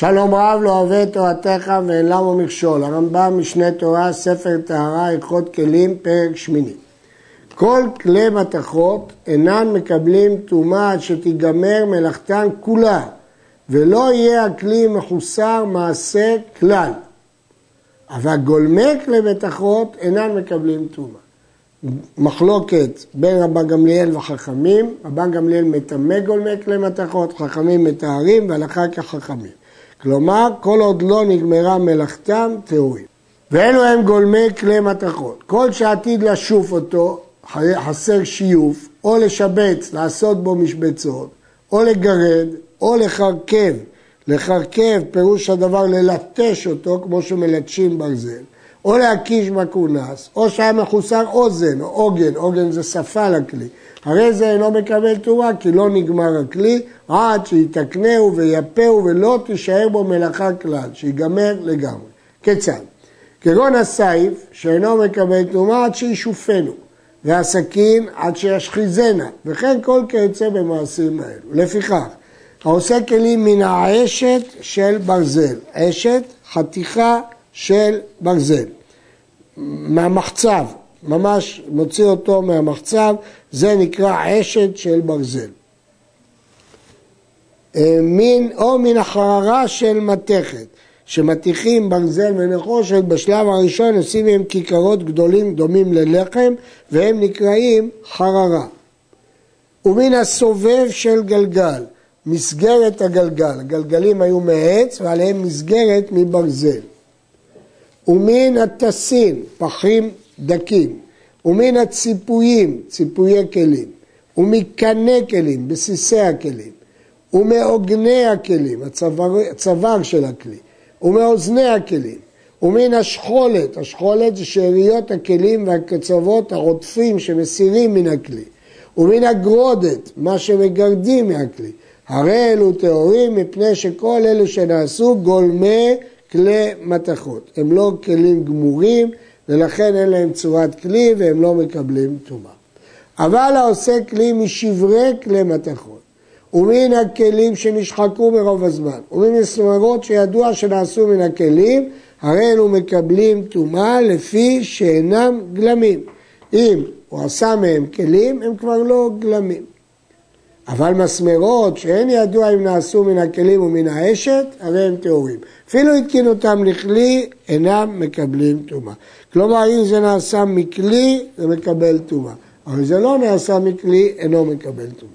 שלום רב לא אוהב את תורתך ואין למה מכשול. הרמב"ם משנה תורה, ספר טהרה, הלכות כלים, פרק שמיני. כל כלי מתכות אינן מקבלים טומאה עד שתיגמר מלאכתן כולה, ולא יהיה הכלי מחוסר מעשה כלל. אבל גולמי כלי מתכות אינן מקבלים טומאה. מחלוקת בין רבן גמליאל וחכמים, רבן גמליאל מטמא גולמי כלי מתכות, חכמים מטהרים והלכה כחכמים. כלומר, כל עוד לא נגמרה מלאכתם, טהורים. ואלו הם גולמי כלי מתכות. כל שעתיד לשוף אותו, חסר שיוף, או לשבץ, לעשות בו משבצות, או לגרד, או לחרכב. לחרכב, פירוש הדבר ללטש אותו, כמו שמלטשים ברזל. או להקיש בכונס, או שהיה מחוסר אוזן או עוגן, עוגן זה שפה לכלי. הרי זה אינו מקבל תרומה כי לא נגמר הכלי עד שיתקנהו ויפהו ולא תישאר בו מלאכה כלל, שיגמר לגמרי. כיצד? כגון הסייף שאינו מקבל תרומה עד שישופנו, והסכין עד שישחיזנה, וכן כל כיוצא במעשים האלו. לפיכך, העושה כלים מן העשת של ברזל, עשת חתיכה של ברזל, מהמחצב, ממש מוציא אותו מהמחצב, זה נקרא עשת של ברזל. אה, מין, או מן החררה של מתכת, שמטיחים ברזל ונחושת, בשלב הראשון עושים מהם כיכרות גדולים דומים ללחם, והם נקראים חררה. ומן הסובב של גלגל, מסגרת הגלגל, הגלגלים היו מעץ ועליהם מסגרת מברזל. ומן הטסין, פחים דקים, ומן הציפויים, ציפויי כלים, ומקנה כלים, בסיסי הכלים, ומעוגני הכלים, הצוואר, הצוואר של הכלי, ומאוזני הכלים, ומן השכולת, השכולת זה שאריות הכלים והקצוות העוטפים שמסירים מן הכלי, ומן הגרודת, מה שמגרדים מהכלי. הרי אלו טהורים מפני שכל אלו שנעשו גולמי כלי מתכות. הם לא כלים גמורים ולכן אין להם צורת כלי והם לא מקבלים טומאה. אבל העושה כלי משברי כלי מתכות ומן הכלים שנשחקו מרוב הזמן ומן הסמרות שידוע שנעשו מן הכלים הרי אלו מקבלים טומאה לפי שאינם גלמים. אם הוא עשה מהם כלים הם כבר לא גלמים. אבל מסמרות שאין ידוע אם נעשו מן הכלים ומן האשת, הרי הם טהורים. אפילו התקין אותם לכלי, אינם מקבלים טומאה. כלומר, אם זה נעשה מכלי, זה מקבל טומאה. אבל זה לא נעשה מכלי, אינו מקבל טומאה.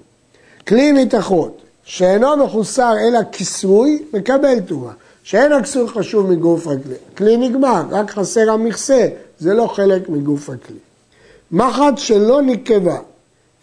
כלי מתחות, שאינו מחוסר אלא כיסוי, מקבל טומאה. שאין הכיסוי חשוב מגוף הכלי. כלי נגמר, רק חסר המכסה, זה לא חלק מגוף הכלי. מחט שלא נקבה,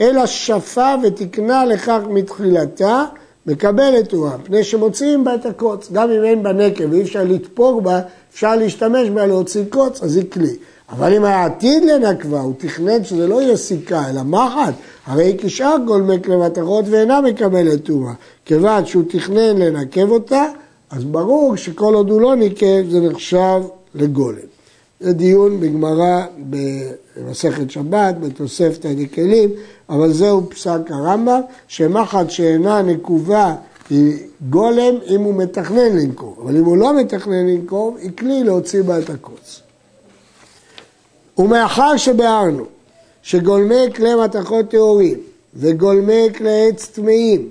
אלא שפה ותקנה לכך מתחילתה, מקבלת תורה, מפני שמוציאים בה את הקוץ. גם אם אין בה נקב ואי אפשר לתפור בה, אפשר להשתמש בה להוציא קוץ, אז היא כלי. אבל אם היה עתיד לנקבה, הוא תכנן שזה לא יהיה סיכה, אלא מחט, הרי היא כשאר גולמי כלי מתכות ואינה מקבלת תורה. כיוון שהוא תכנן לנקב אותה, אז ברור שכל עוד הוא לא ניקב, זה נחשב לגולם. זה דיון בגמרא במסכת שבת, בתוספתא דקלים, אבל זהו פסק הרמב"ם, שמחט שאינה נקובה היא גולם אם הוא מתכנן לנקוב, אבל אם הוא לא מתכנן לנקוב, היא כלי להוציא בה את הקוץ. ומאחר שביארנו שגולמי כלי מתכות טהורים וגולמי כלי עץ טמאים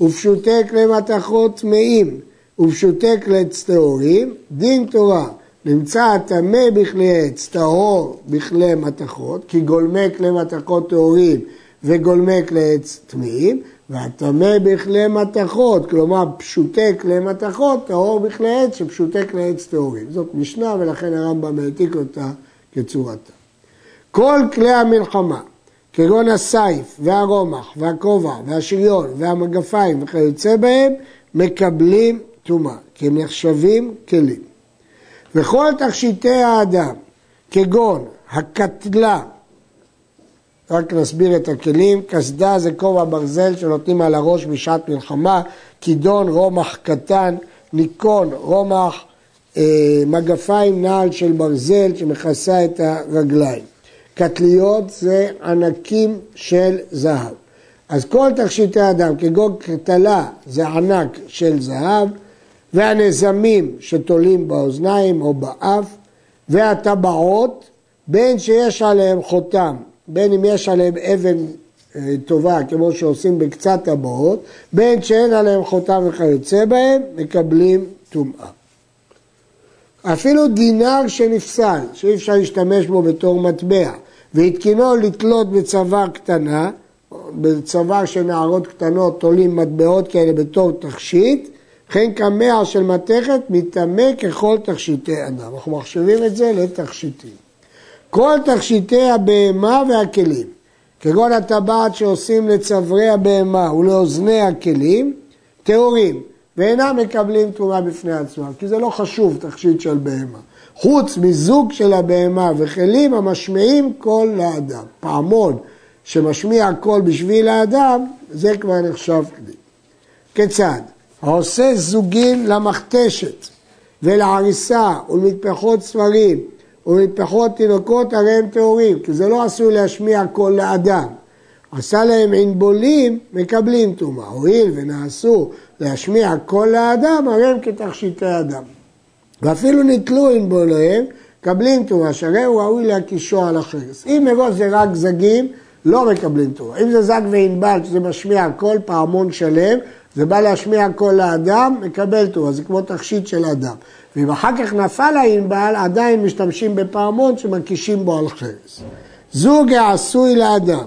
ופשוטי כלי מתכות טמאים ופשוטי כלי עץ טהורים, דין תורה נמצא הטמא בכלי עץ, טהור בכלי מתכות, כי גולמי כלי מתכות טהורים וגולמי כלי עץ טמאים, והטמא בכלי מתכות, כלומר פשוטי כלי מתכות, טהור בכלי עץ שפשוטי כלי עץ טהורים. זאת משנה ולכן הרמב"ם העתיק אותה כצורתה. כל כלי המלחמה, כגון הסייף והרומח והכובע והשריון והמגפיים וכיוצא בהם, מקבלים טומאה, כי הם נחשבים כלים. וכל תכשיטי האדם, כגון הקטלה, רק נסביר את הכלים, קסדה זה כובע ברזל שנותנים על הראש בשעת מלחמה, כידון רומח קטן, ניקון רומח, אה, מגפיים נעל של ברזל שמכסה את הרגליים. קטליות זה ענקים של זהב. אז כל תכשיטי אדם, כגון קטלה זה ענק של זהב, והנזמים שתולים באוזניים או באף, והטבעות, בין שיש עליהם חותם, בין אם יש עליהם אבן אה, טובה, כמו שעושים בקצת טבעות, בין שאין עליהם חותם וכיוצא בהם, מקבלים טומאה. אפילו דינר שנפסל, שאי אפשר להשתמש בו בתור מטבע, והתקינו לתלות בצוואר קטנה, בצוואר של נערות קטנות תולים מטבעות כאלה בתור תכשיט, וכן קמע של מתכת מטמא ככל תכשיטי אדם. אנחנו מחשיבים את זה לתכשיטים. כל תכשיטי הבהמה והכלים, כגון הטבעת שעושים לצווארי הבהמה ולאוזני הכלים, טהורים, ואינם מקבלים תרומה בפני עצמם, כי זה לא חשוב תכשיט של בהמה. חוץ מזוג של הבהמה וכלים המשמיעים קול לאדם. פעמון שמשמיע קול בשביל האדם, זה כבר נחשב כלי. כיצד? העושה זוגין למכתשת ולעריסה ולמטפחות ספרים ולמטפחות תינוקות הרי הם טהורים, כי זה לא אסור להשמיע קול לאדם. עשה להם ענבולים, מקבלים טומאה. הואיל ונעשו להשמיע קול לאדם, הרי הם כתכשיטי אדם. ואפילו נתלו ענבוליהם, מקבלים טומאה, שהרי הוא ראוי להקישו על החרס. אם מראש זה רק זגים, לא מקבלים טומאה. אם זה זג וענבל, שזה משמיע קול פעמון שלם, זה בא להשמיע קול לאדם, מקבל טומאה, זה כמו תכשיט של אדם. ואם אחר כך נפל הענבל, עדיין משתמשים בפעמון שמקישים בו על חרס. זוג העשוי לאדם,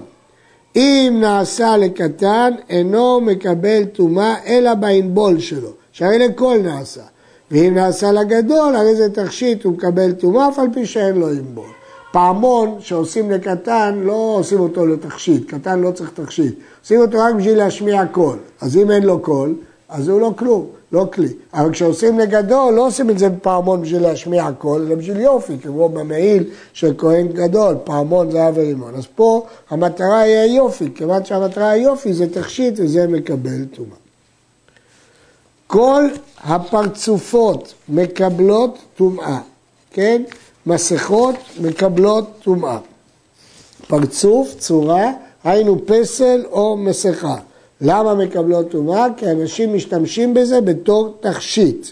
אם נעשה לקטן, אינו מקבל טומאה אלא בענבול שלו, שהרי לכל נעשה. ואם נעשה לגדול, הרי זה תכשיט, הוא מקבל טומאה, אף על פי שאין לו ענבול. פעמון שעושים לקטן, לא עושים אותו לתכשיט, קטן לא צריך תכשיט, עושים אותו רק בשביל להשמיע קול. אז אם אין לו קול, אז הוא לא כלום, לא כלי. אבל כשעושים לגדול, לא עושים את זה בפעמון בשביל להשמיע קול, אלא בשביל יופי, כמו במעיל של כהן גדול, פעמון זהב ורימון. אז פה המטרה היא היופי, כיוון שהמטרה היופי זה תכשיט וזה מקבל טומאה. כל הפרצופות מקבלות טומאה, כן? מסכות מקבלות טומאה. פרצוף, צורה, היינו פסל או מסכה. למה מקבלות טומאה? כי אנשים משתמשים בזה בתור תכשיט.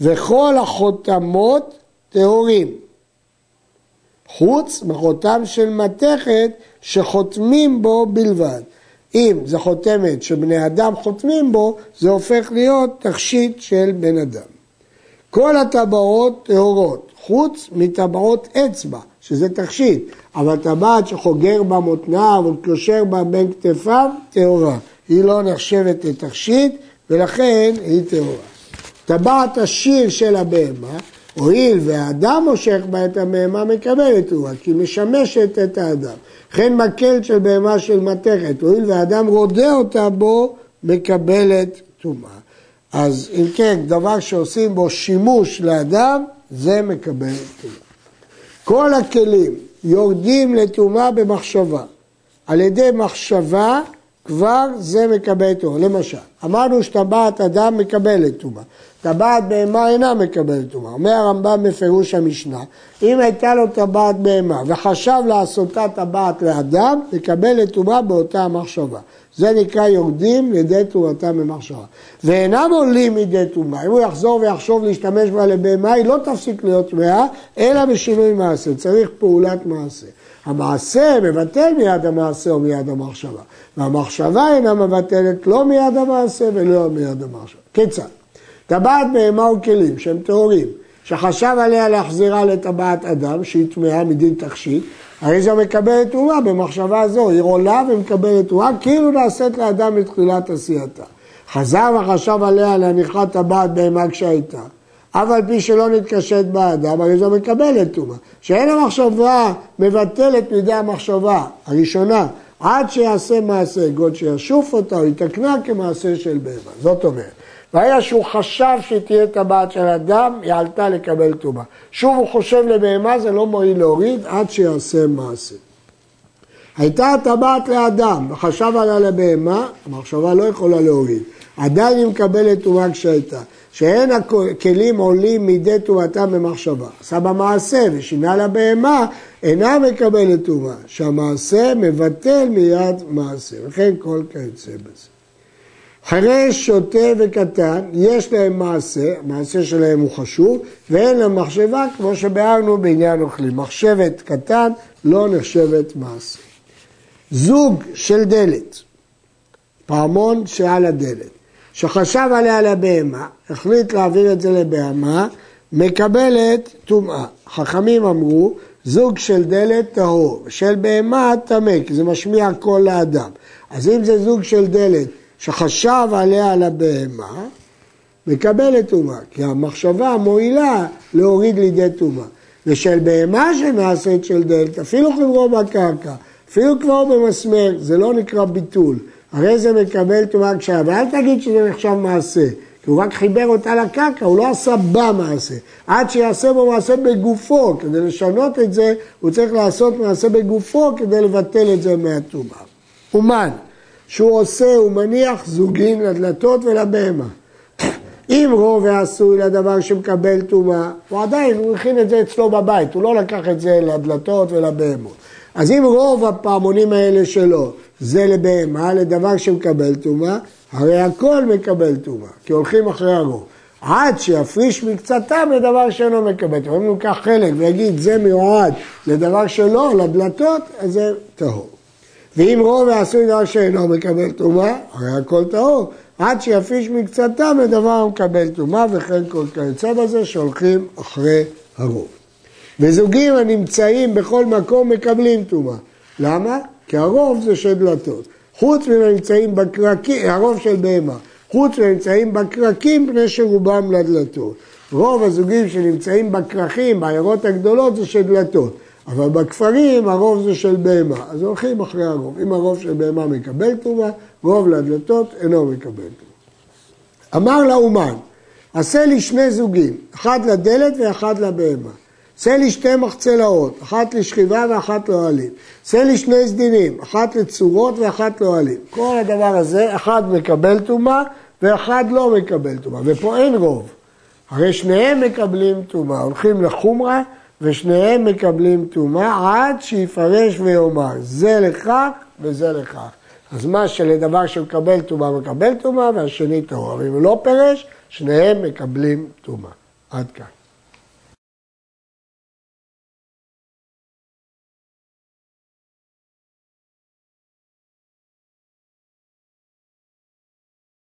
וכל החותמות טהורים. חוץ מחותם של מתכת שחותמים בו בלבד. אם זה חותמת שבני אדם חותמים בו, זה הופך להיות תכשיט של בן אדם. כל הטבעות טהורות, חוץ מטבעות אצבע, שזה תכשיט, אבל טבעת שחוגר במותניו וקושר בה בין כתפיו, טהורה. היא לא נחשבת לתכשיט ולכן היא טהורה. טבעת השיר של הבהמה, הואיל והאדם מושך בה את הבהמה, מקבלת טומאה, כי היא משמשת את האדם. וכן מקל של בהמה של מתכת, הואיל והאדם רודה אותה בו, מקבלת טומאה. אז אם כן, דבר שעושים בו שימוש לאדם, זה מקבל טומאה. כל הכלים יורדים לטומאה במחשבה. על ידי מחשבה כבר זה מקבל טומאה. למשל, אמרנו שטבעת אדם מקבלת טומאה. טבעת בהמה אינה מקבלת טומאה. אומר הרמב"ם בפירוש המשנה, אם הייתה לו טבעת בהמה וחשב לעשותה טבעת לאדם, מקבלת טומאה באותה המחשבה. זה נקרא יורדים לידי טומאתם במחשבה. ואינם עולים מידי טומאה. אם הוא יחזור ויחשוב להשתמש בה לבהמה, היא לא תפסיק להיות טמאה, אלא בשינוי מעשה. צריך פעולת מעשה. המעשה מבטל מיד המעשה או מיד המחשבה. והמחשבה אינה מבטלת לא מיד המעשה ולא מיד המחשבה. כיצד? טבעת בהמה וכלים שהם טהורים, שחשב עליה להחזירה לטבעת אדם, שהיא טמאה מדין תכשיט, הרי זה מקבלת טומאה במחשבה זו, היא עולה ומקבלת טומאה, כאילו נעשית לאדם לתחילת עשייתה. חזר וחשב עליה להניחת טבעת בהמה כשהייתה. אף על פי שלא נתקשט באדם, הרי זו מקבלת טומאה. שאין המחשבה מבטלת מידי המחשבה הראשונה, עד שיעשה מעשה, גוד שישוף אותה או יתקנה כמעשה של בהמה. זאת אומרת, והיה שהוא חשב שתהיה טבעת של אדם, היא עלתה לקבל טומאה. שוב הוא חושב לבהמה, זה לא מועיל להוריד עד שיעשה מעשה. הייתה הטבעת לאדם, וחשב עליה לבהמה, המחשבה לא יכולה להוריד. עדיין היא מקבלת טומאה כשהייתה. שאין הכלים עולים מידי טומאתם במחשבה. עשה במעשה ושינה לבהמה, אינה מקבלת טומאה. שהמעשה מבטל מיד מעשה. וכן כל כיוצא בזה. חירש, שוטה וקטן, יש להם מעשה, המעשה שלהם הוא חשוב, ואין להם מחשבה, כמו שביארנו בעניין אוכלים. מחשבת קטן לא נחשבת מעשה. זוג של דלת, פעמון שעל הדלת, שחשב עליה לבהמה, החליט להעביר את זה לבהמה, מקבלת טומאה. חכמים אמרו, זוג של דלת טהור, של בהמה טמא, כי זה משמיע קול לאדם. אז אם זה זוג של דלת שחשב עליה לבהמה, מקבלת טומאה, כי המחשבה מועילה להוריד לידי טומאה. ושל בהמה שנעשית של דלת, אפילו חברו בקרקע, אפילו כבר במסמר, זה לא נקרא ביטול. הרי זה מקבל טומאה כשהיה, ואל תגיד שזה נחשב מעשה, כי הוא רק חיבר אותה לקרקע, הוא לא עשה בה מעשה. עד שיעשה בו מעשה בגופו, כדי לשנות את זה, הוא צריך לעשות מעשה בגופו כדי לבטל את זה מהטומאה. אומן, שהוא עושה, הוא מניח זוגין לדלתות ולבהמה. אם רוב העשוי לדבר שמקבל טומאה, הוא עדיין, הוא הכין את זה אצלו בבית, הוא לא לקח את זה לדלתות ולבהמות. אז אם רוב הפעמונים האלה שלו זה לבהמה, לדבר שמקבל טומאה, הרי הכל מקבל טומאה, כי הולכים אחרי הרוב. עד שיפריש מקצתם לדבר שאינו מקבל. טומאה. אם הוא ייקח חלק ויגיד זה מיועד לדבר שלו, לדלתות, אז זה טהור. ואם רוב העשוי דבר שאינו מקבל טומאה, הרי הכל טהור. עד שיפיש מקצתם לדבר המקבל טומאה, וכן כל כיוצא בזה שהולכים אחרי הרוב. וזוגים הנמצאים בכל מקום מקבלים טומאה. למה? כי הרוב זה של דלתות. חוץ מנמצאים בקרקים, הרוב של בהמה, חוץ מנמצאים בקרקים פני שרובם לדלתות. רוב הזוגים שנמצאים בכרכים, בעיירות הגדולות, זה של דלתות. אבל בכפרים הרוב זה של בהמה, אז הולכים אחרי הרוב. אם הרוב של בהמה מקבל טומאה, רוב לדלתות אינו מקבל טומאה. אמר לאומן, עשה לי שני זוגים, אחד לדלת ואחד לבהמה. עשה לי שתי מחצלאות, אחת לשכיבה ואחת לאוהלים. עשה לי שני סדינים, אחת לצורות ואחת לאוהלים. כל הדבר הזה, אחד מקבל טומאה ואחד לא מקבל טומאה, ופה אין רוב. הרי שניהם מקבלים טומאה, הולכים לחומרה ושניהם מקבלים טומאה עד שיפרש ויאמר, זה לכך וזה לכך. אז מה שלדבר שמקבל טומאה מקבל טומאה והשני טהור. אם הוא לא פירש, שניהם מקבלים טומאה. עד כאן.